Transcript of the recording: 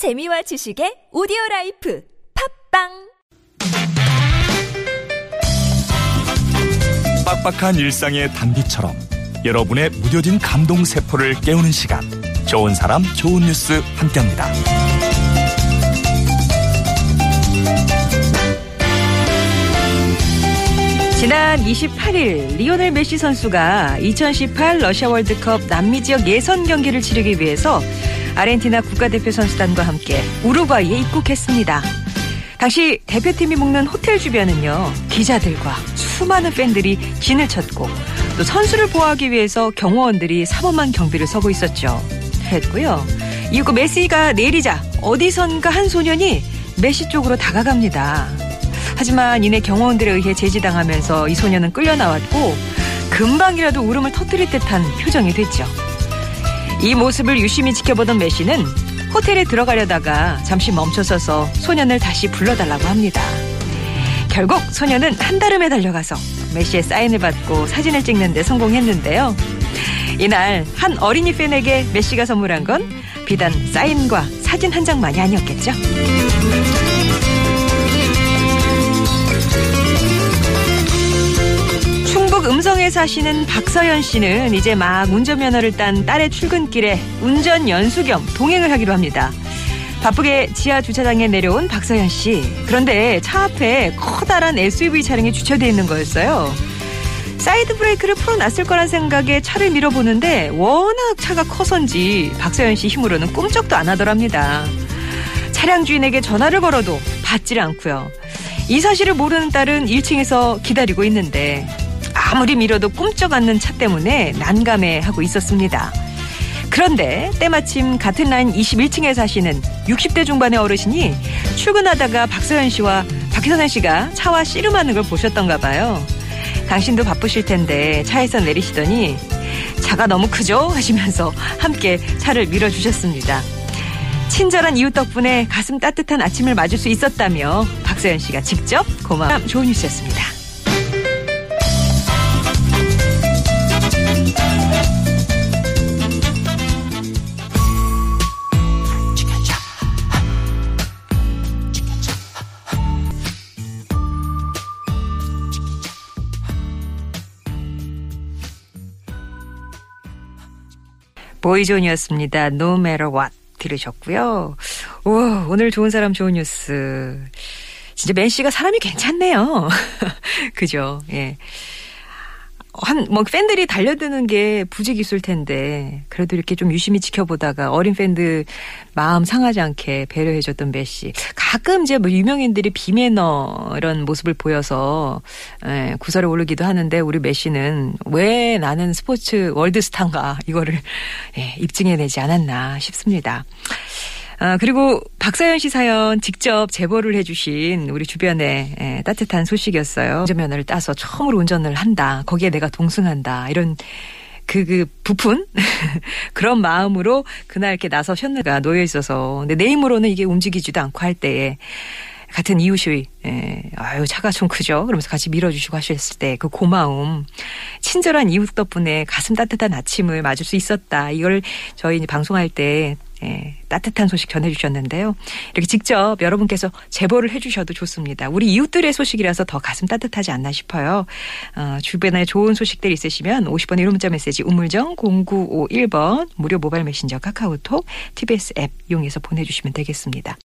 재미와 지식의 오디오 라이프 팟빵 빡빡한 일상의 단비처럼 여러분의 무뎌진 감동 세포를 깨우는 시간 좋은 사람 좋은 뉴스 함께합니다. 지난 28일 리오넬 메시 선수가 2018 러시아 월드컵 남미 지역 예선 경기를 치르기 위해서 아르헨티나 국가대표 선수단과 함께 우루과이에 입국했습니다. 당시 대표팀이 묵는 호텔 주변은요 기자들과 수많은 팬들이 진을 쳤고 또 선수를 보호하기 위해서 경호원들이 삼엄한 경비를 서고 있었죠. 했고요. 이후 메시가 내리자 어디선가 한 소년이 메시 쪽으로 다가갑니다. 하지만 이내 경호원들에 의해 제지당하면서 이 소녀는 끌려 나왔고 금방이라도 울음을 터뜨릴 듯한 표정이 됐죠. 이 모습을 유심히 지켜보던 메시는 호텔에 들어가려다가 잠시 멈춰서서 소년을 다시 불러달라고 합니다. 결국 소년은 한달음에 달려가서 메시의 사인을 받고 사진을 찍는데 성공했는데요. 이날 한 어린이 팬에게 메시가 선물한 건 비단 사인과 사진 한 장만이 아니었겠죠. 충북 음성에 사시는 박서연 씨는 이제 막 운전면허를 딴 딸의 출근길에 운전 연수 겸 동행을 하기로 합니다. 바쁘게 지하 주차장에 내려온 박서연 씨. 그런데 차 앞에 커다란 SUV 차량이 주차되어 있는 거였어요. 사이드 브레이크를 풀어놨을 거란 생각에 차를 밀어보는데 워낙 차가 커서인지 박서연 씨 힘으로는 꿈쩍도 안 하더랍니다. 차량 주인에게 전화를 걸어도 받질 않고요. 이 사실을 모르는 딸은 1층에서 기다리고 있는데 아무리 밀어도 꿈쩍 않는 차 때문에 난감해하고 있었습니다. 그런데 때마침 같은 라인 21층에 사시는 60대 중반의 어르신이 출근하다가 박서연 씨와 박혜선 씨가 차와 씨름하는 걸 보셨던가 봐요. 당신도 바쁘실 텐데 차에서 내리시더니 차가 너무 크죠? 하시면서 함께 차를 밀어주셨습니다. 친절한 이웃 덕분에 가슴 따뜻한 아침을 맞을 수 있었다며 박서연 씨가 직접 고마움 좋은 뉴스였습니다. 보이존이었습니다. No matter what 들으셨고요. 오, 오늘 좋은 사람 좋은 뉴스. 진짜 맨 씨가 사람이 괜찮네요. 그죠? 예. 한, 뭐, 팬들이 달려드는 게 부지기수일 텐데, 그래도 이렇게 좀 유심히 지켜보다가 어린 팬들 마음 상하지 않게 배려해줬던 메시. 가끔 이제 뭐 유명인들이 비매너 이런 모습을 보여서, 예, 구설에 오르기도 하는데, 우리 메시는 왜 나는 스포츠 월드스타인가, 이거를, 예, 입증해내지 않았나 싶습니다. 아, 그리고 박사연 씨 사연 직접 제보를 해주신 우리 주변에 예, 따뜻한 소식이었어요. 운전면허를 따서 처음으로 운전을 한다. 거기에 내가 동승한다. 이런 그, 그, 부푼? 그런 마음으로 그날 이렇게 나서셨는가 놓여 있어서. 근데 내 힘으로는 이게 움직이지도 않고 할 때에 같은 이웃이, 예, 아유, 차가 좀 크죠? 그러면서 같이 밀어주시고 하셨을 때 그 고마움, 친절한 이웃 덕분에 가슴 따뜻한 아침을 맞을 수 있었다. 이걸 저희 방송할 때 예, 따뜻한 소식 전해주셨는데요. 이렇게 직접 여러분께서 제보를 해주셔도 좋습니다. 우리 이웃들의 소식이라서 더 가슴 따뜻하지 않나 싶어요. 어, 주변에 좋은 소식들 있으시면 50번 1호 문자 메시지 우물정 0951번 무료 모바일 메신저 카카오톡 TBS 앱 이용해서 보내주시면 되겠습니다.